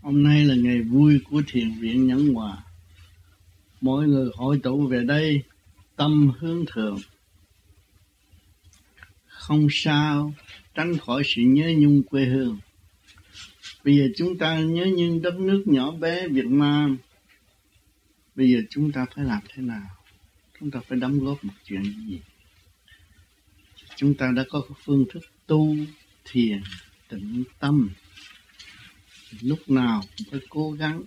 Hôm nay là ngày vui của thiền viện Nhẫn Hòa. Mọi người hội tụ về đây, tâm hướng thượng. Không sao tránh khỏi sự nhớ nhung quê hương. Bây giờ chúng ta nhớ nhung đất nước nhỏ bé Việt Nam. Bây giờ chúng ta phải làm thế nào? Chúng ta phải đóng góp một chuyện gì? Chúng ta đã có phương thức tu, thiền tĩnh tâm lúc nào cũng phải cố gắng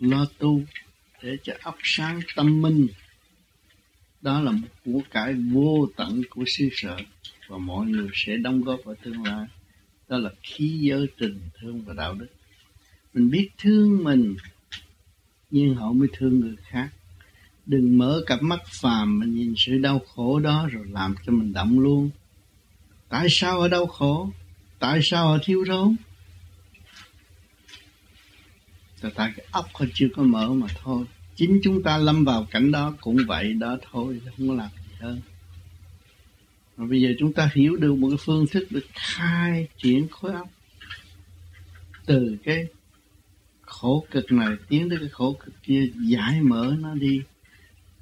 lo tu để cho ấp sáng tâm minh. Đó là một của cải vô tận của xứ sở, và mọi người sẽ đóng góp vào tương lai. Đó là khí giới tình thương và đạo đức. Mình biết thương mình, nhưng họ mới thương người khác. Đừng mở cặp mắt phàm mà nhìn sự đau khổ đó rồi làm cho mình động luôn. Tại sao ở đau khổ? Tại sao ở thiếu thốn? Là tại cái ốc họ chưa có mở mà thôi. Chính chúng ta lâm vào cảnh đó cũng vậy đó thôi không có làm gì hơn mà bây giờ chúng ta hiểu được một cái phương thức được khai triển khối óc. Từ cái khổ cực này tiến tới cái khổ cực kia giải mở nó đi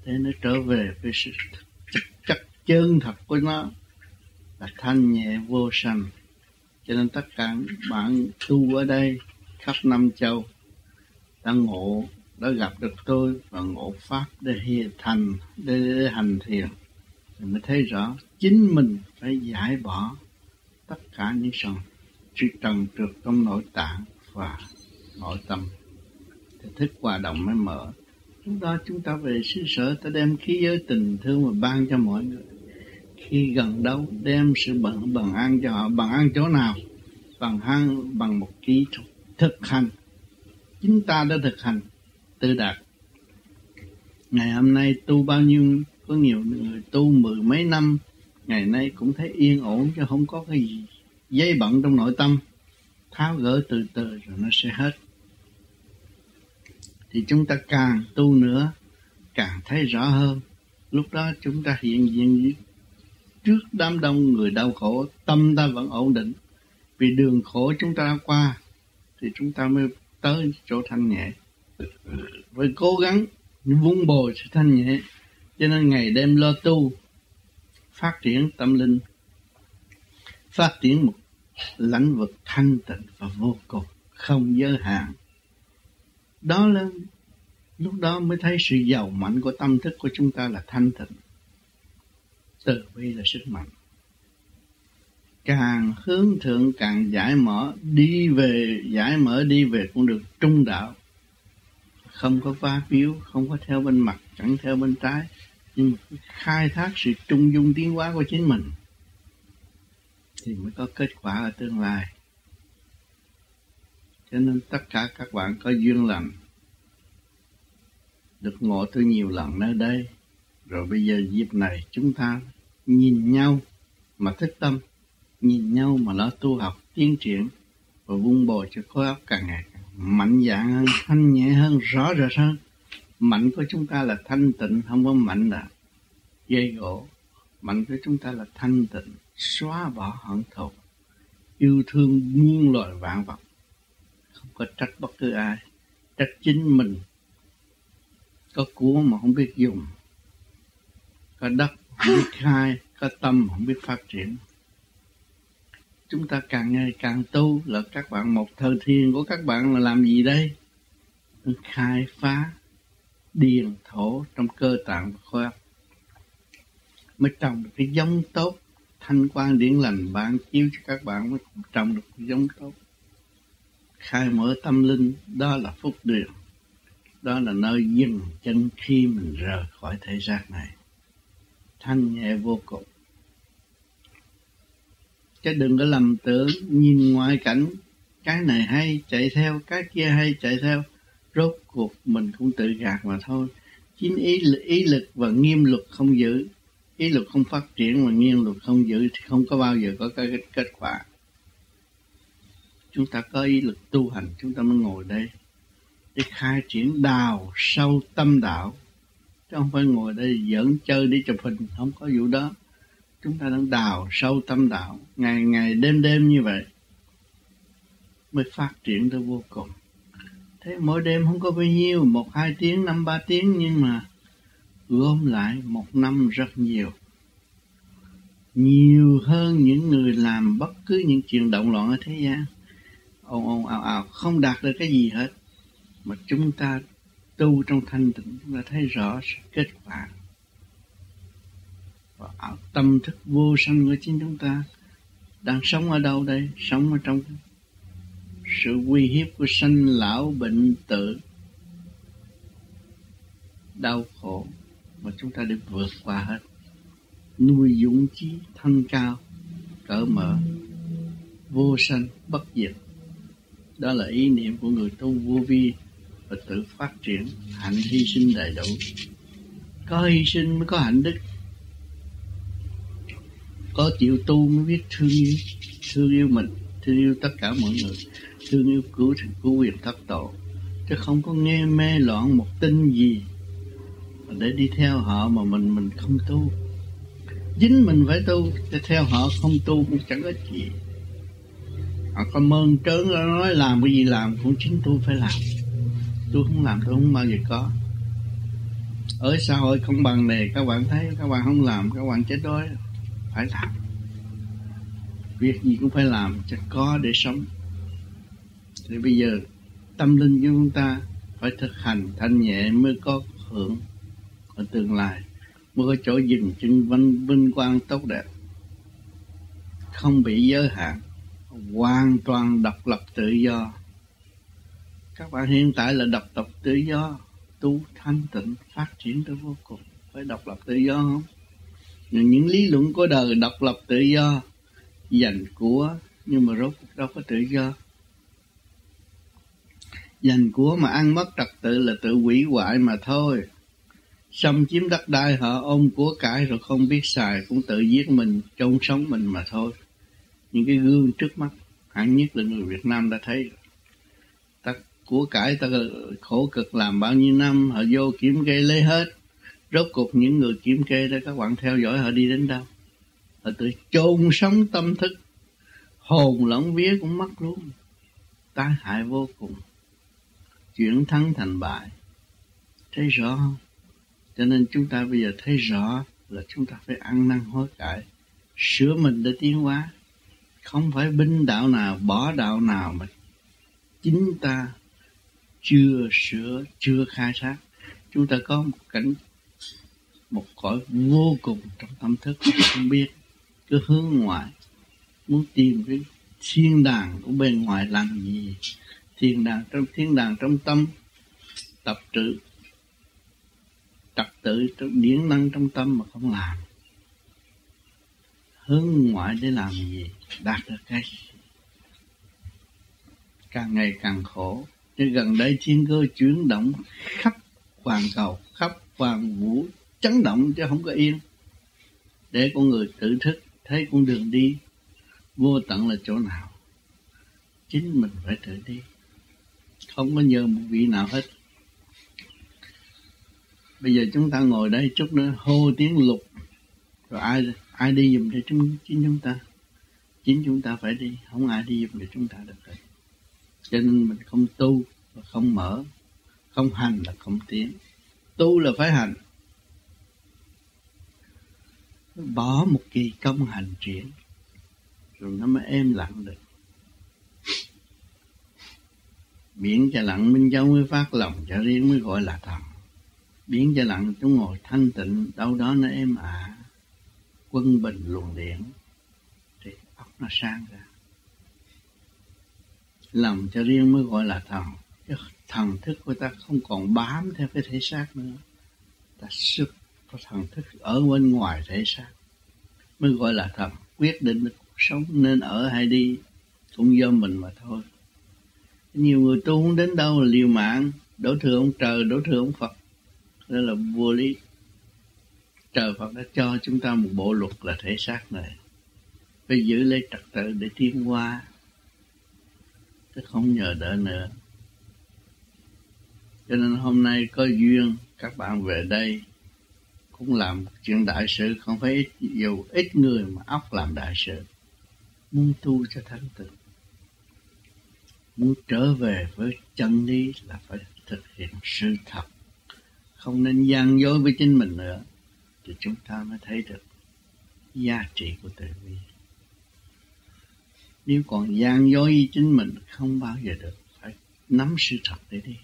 để nó trở về với sự chất, chất chân thật của nó là thanh nhẹ vô sanh. Cho nên tất cả bạn tu ở đây khắp năm châu đã ngộ đã gặp được tôi và ngộ pháp để hiện thành để, để hành thiền. Thì mới thấy rõ chính mình phải giải bỏ tất cả những sự sự trần trượt trong nội tạng và nội tâm. Thì thức hòa đồng mới mở. Chúng ta chúng ta về xứ sở ta đem khí giới tình thương và ban cho mọi người. Khi gần đâu đem sự bằng bằng an cho họ. Bằng an chỗ nào? Bằng an bằng một kỹ thuật thực hành chúng ta đã thực hành tự đạt. Ngày hôm nay tu bao nhiêu, có nhiều người tu mười mấy năm, ngày nay cũng thấy yên ổn chứ không có cái gì dây bận trong nội tâm. Tháo gỡ từ từ rồi nó sẽ hết. Thì chúng ta càng tu nữa, càng thấy rõ hơn. Lúc đó chúng ta hiện diện trước đám đông người đau khổ, tâm ta vẫn ổn định. Vì đường khổ chúng ta đã qua, thì chúng ta mới tới chỗ thanh nhẹ. Phải cố gắng vun bồi sự thanh nhẹ, cho nên ngày đêm lo tu, phát triển tâm linh, phát triển một lãnh vực thanh tịnh và vô cùng, không giới hạn. Đó là lúc đó mới thấy sự giàu mạnh của tâm thức của chúng ta là thanh tịnh. Từ bi là sức mạnh càng hướng thượng, càng giải mở, đi về, giải mở đi về cũng được trung đạo. Không có va víu không có theo bên mặt, chẳng theo bên trái, nhưng khai thác sự trung dung tiến hóa của chính mình thì mới có kết quả ở tương lai. Cho nên tất cả các bạn có duyên lành, được ngộ tôi nhiều lần nơi đây, rồi bây giờ dịp này chúng ta nhìn nhau mà thích tâm nhìn nhau mà nó tu học, tiến triển, và vun bồi cho khối óc càng ngày càng mạnh dạng hơn, thanh nhẹ hơn, rõ rệt hơn. Mạnh của chúng ta là thanh tịnh, không có mạnh là dây gỗ. Mạnh của chúng ta là thanh tịnh, xóa bỏ hận thù, yêu thương muôn loài vạn vật. Không có trách bất cứ ai, trách chính mình. Có của mà không biết dùng, có đất không biết khai, có tâm không biết phát triển chúng ta càng ngày càng tu là các bạn một thời thiền của các bạn là làm gì đây? Khai phá điền thổ trong cơ tạng và mới trồng được cái giống tốt, thanh quan điển lành bạn chiếu cho các bạn mới trồng được cái giống tốt. Khai mở tâm linh, đó là phúc đường đó là nơi dừng chân khi mình rời khỏi thế gian này. Thanh nhẹ vô cùng chứ đừng có lầm tưởng nhìn ngoại cảnh, cái này hay, chạy theo, cái kia hay, chạy theo. Rốt cuộc mình cũng tự gạt mà thôi. Chính ý ý lực và nghiêm luật không giữ. Ý luật không phát triển mà nghiêm luật không giữ thì không có bao giờ có cái kết quả. Chúng ta có ý lực tu hành, chúng ta mới ngồi đây. Để khai triển đào sâu tâm đạo. Chứ không phải ngồi đây giỡn chơi để chụp hình, không có vụ đó chúng ta đang đào sâu tâm đạo, ngày ngày đêm đêm như vậy, mới phát triển tới vô cùng. Thế mỗi đêm không có bao nhiêu, một, hai tiếng, năm, ba tiếng, nhưng mà gom lại một năm rất nhiều. Nhiều hơn những người làm bất cứ những chuyện động loạn ở thế gian. Ồn ồn, ào ào, không đạt được cái gì hết. Mà chúng ta tu trong thanh tịnh, chúng ta thấy rõ sự kết quả và tâm thức vô sanh của chính chúng ta đang sống ở đâu đây? Sống ở trong sự uy hiếp của sanh lão bệnh tử. Đau khổ mà chúng ta để vượt qua hết. Nuôi dũng chí thanh cao, cỡ mở, vô sanh, bất diệt. Đó là ý niệm của người tu vô vi và tự phát triển, hạnh hy sinh đầy đủ. Có hy sinh mới có hạnh đức có chịu tu mới biết thương yêu. Thương yêu mình, thương yêu tất cả mọi người. Thương yêu cứu cứu quyền thất tổ. Chứ không có nghe mê loạn một tin gì. Để đi theo họ mà mình mình không tu. Chính mình phải tu để theo họ không tu cũng chẳng ích gì. Họ có mơn trớn nói làm cái gì làm cũng chính tôi phải làm. Tôi không làm, tôi không bao giờ có. Ở xã hội công bằng này, các bạn thấy, các bạn không làm, các bạn chết đói phải làm. Việc gì cũng phải làm cho có để sống. Thì bây giờ tâm linh của chúng ta phải thực hành thanh nhẹ mới có hưởng ở tương lai mới có chỗ dừng chân vinh, vinh quang tốt đẹp. Không bị giới hạn hoàn toàn độc lập tự do. Các bạn hiện tại là độc lập tự do tu thanh tịnh phát triển tới vô cùng. Phải độc lập tự do không? Những lý luận của đời độc lập tự do, dành của, nhưng mà rốt cuộc đâu có tự do. Dành của mà ăn mất trật tự là tự hủy hoại mà thôi. Xâm chiếm đất đai họ, ôm của cải rồi không biết xài cũng tự giết mình, chôn sống mình mà thôi. Những cái gương trước mắt, hẳn nhất là người Việt Nam đã thấy. Ta của cải ta khổ cực làm bao nhiêu năm, họ vô kiểm kê lấy hết rốt cuộc những người kiểm kê đó, các bạn theo dõi họ đi đến đâu? Họ tự chôn sống tâm thức, hồn lẫn vía cũng mất luôn. Tai hại vô cùng, chuyển thắng thành bại. Thấy rõ không? Cho nên chúng ta bây giờ thấy rõ là chúng ta phải ăn năn hối cải, sửa mình để tiến hóa. Không phải binh đạo nào, bỏ đạo nào mà chính ta chưa sửa, chưa khai thác. Chúng ta có một cảnh một cõi vô cùng trong tâm thức không biết. Cứ hướng ngoại, muốn tìm cái thiên đàng của bên ngoài làm gì? Thiên đàng trong, thiên đàng trong tâm, tập trữ trật tự trong điển năng trong tâm mà không làm. Hướng ngoại để làm gì? Đạt được cái càng ngày càng khổ. Nhưng gần đây thiên cơ chuyển động khắp hoàn cầu, khắp hoàn vũ chấn động chứ không có yên. Để con người tự thức, thấy con đường đi, vô tận là chỗ nào, chính mình phải tự đi. Không có nhờ một vị nào hết. Bây giờ chúng ta ngồi đây chút nữa, hô tiếng lục. Rồi ai ai đi dùm cho chúng, chính chúng ta. Chính chúng ta phải đi, không ai đi dùm để chúng ta được hết cho nên mình không tu và không mở, không hành là không tiến. Tu là phải hành bỏ một kỳ công hành triển, rồi nó mới êm lặng được. Biển cho lặng minh châu mới phát lòng, cho riêng mới gọi là thần. Biến cho lặng chúng ngồi thanh tịnh, đâu đó nó êm ả. Quân bình luồng điện thì óc nó sang ra. Lòng cho riêng mới gọi là thần. Cái thần thức của ta không còn bám theo cái thể xác nữa. Ta xuất có thần thức ở bên ngoài thể xác, mới gọi là thần, quyết định được cuộc sống nên ở hay đi, cũng do mình mà thôi. Nhiều người tu không đến đâu là liều mạng, đổ thừa ông trời, đổ thừa ông phật. Đó là vô lý. Trời Phật đã cho chúng ta một bộ luật là thể xác này. Phải giữ lấy trật tự để tiến qua chứ không nhờ đỡ nữa. Cho nên hôm nay có duyên, các bạn về đây cũng làm chuyện đại sự không phải ít, dù ít người mà óc làm đại sự. Muốn tu cho thanh tịnh muốn trở về với chân lý là phải thực hiện sự thật. Không nên gian dối với chính mình nữa thì chúng ta mới thấy được giá trị của tự vi nếu còn gian dối với chính mình không bao giờ được. Phải nắm sự thật để đi.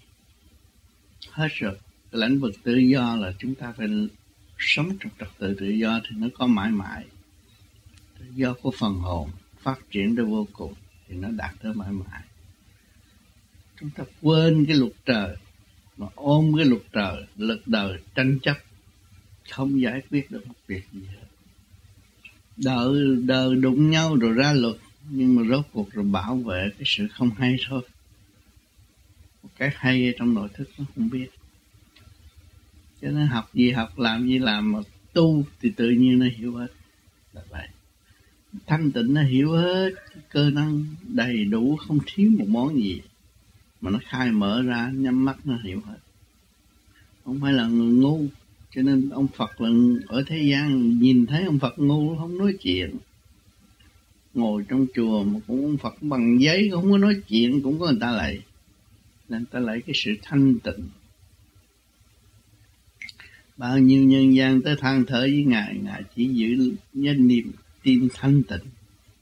Hết rồi. Cái lãnh vực tự do là chúng ta phải sống trong trật tự tự do thì nó có mãi mãi. Tự do của phần hồn phát triển đến vô cùng thì nó đạt tới mãi mãi. Chúng ta quên cái luật trời, mà ôm cái luật trời, lực đời, tranh chấp, không giải quyết được một việc gì hết. Đợi đời đụng nhau rồi ra luật, nhưng mà rốt cuộc rồi bảo vệ cái sự không hay thôi. Một cái hay trong nội thức nó không biết cho nên học gì học, làm gì làm mà tu thì tự nhiên nó hiểu hết. Là vậy thanh tịnh nó hiểu hết cơ năng đầy đủ, không thiếu một món gì. Mà nó khai mở ra, nhắm mắt nó hiểu hết. Không phải là người ngu, cho nên ông Phật là ở thế gian nhìn thấy ông Phật ngu không nói chuyện. Ngồi trong chùa mà cũng ông Phật bằng giấy không có nói chuyện, cũng có người ta lại nên ta lấy cái sự thanh tịnh bao nhiêu nhân gian tới than thở với ngài ngài chỉ giữ nhân niệm tin thanh tịnh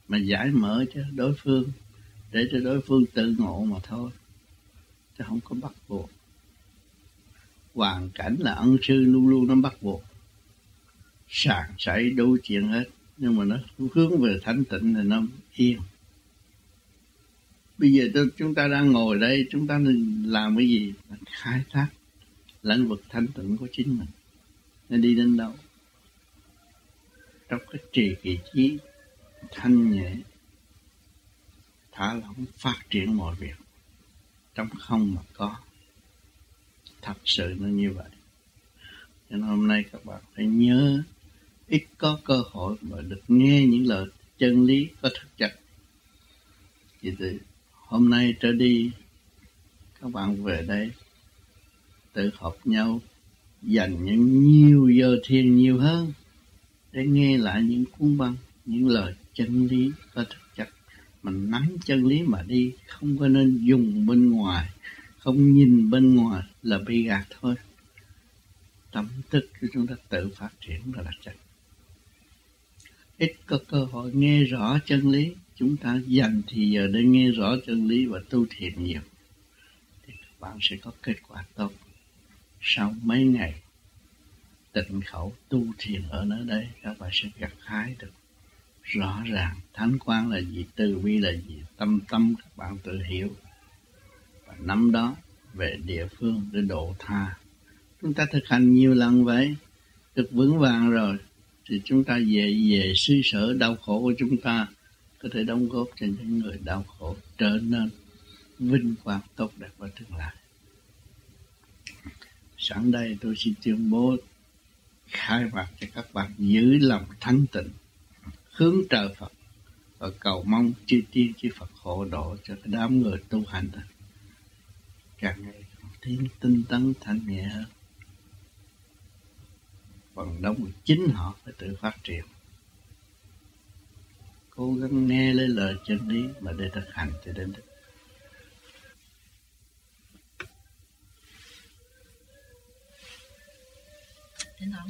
mà giải mở cho đối phương, để cho đối phương tự ngộ mà thôi, chứ không có bắt buộc. Hoàn cảnh là ân sư luôn luôn nó bắt buộc. Sàng sảy đủ chuyện hết, nhưng mà nó hướng về thanh tịnh thì nó yên. Bây giờ chúng ta đang ngồi đây, chúng ta làm cái gì? Khai thác lãnh vực thanh tịnh của chính mình nên đi đến đâu? Trong cái trì kỳ trí thanh nhẹ, thả lỏng, phát triển mọi việc. Trong không mà có. Thật sự nó như vậy. Cho nên hôm nay các bạn phải nhớ, ít có cơ hội mà được nghe những lời chân lý có thực chất. Vì từ hôm nay trở đi, các bạn về đây tự học nhau dành những nhiều giờ thiền nhiều hơn để nghe lại những cuốn băng, những lời chân lý có thực chất mình nắm chân lý mà đi, không có nên dùng bên ngoài, không nhìn bên ngoài là bị gạt thôi. Tâm thức của chúng ta tự phát triển là là chân. ít có cơ hội nghe rõ chân lý, chúng ta dành thì giờ để nghe rõ chân lý và tu thiền nhiều. Thì các bạn sẽ có kết quả tốt sau mấy ngày, tịnh khẩu tu thiền ở nơi đây, các bạn sẽ gặt hái được rõ ràng. Thánh quan là gì từ bi là gì, tâm tâm các bạn tự hiểu. Và năm đó, về địa phương để độ tha. Chúng ta thực hành nhiều lần vậy, được vững vàng rồi, thì chúng ta về về xứ sở đau khổ của chúng ta có thể đóng góp cho những người đau khổ trở nên vinh quang tốt đẹp và tương lai sẵn đây, tôi xin tuyên bố khai mạc cho các bạn giữ lòng thanh tịnh, hướng trời Phật, và cầu mong chư tiên, chư Phật hộ độ cho cái đám người tu hành đó. Càng ngày càng thêm tinh tấn, thanh nhẹ hơn. Phần đông chính họ phải tự phát triển. Cố gắng nghe lấy lời chân lý mà để thực hành thì đến được 天堂。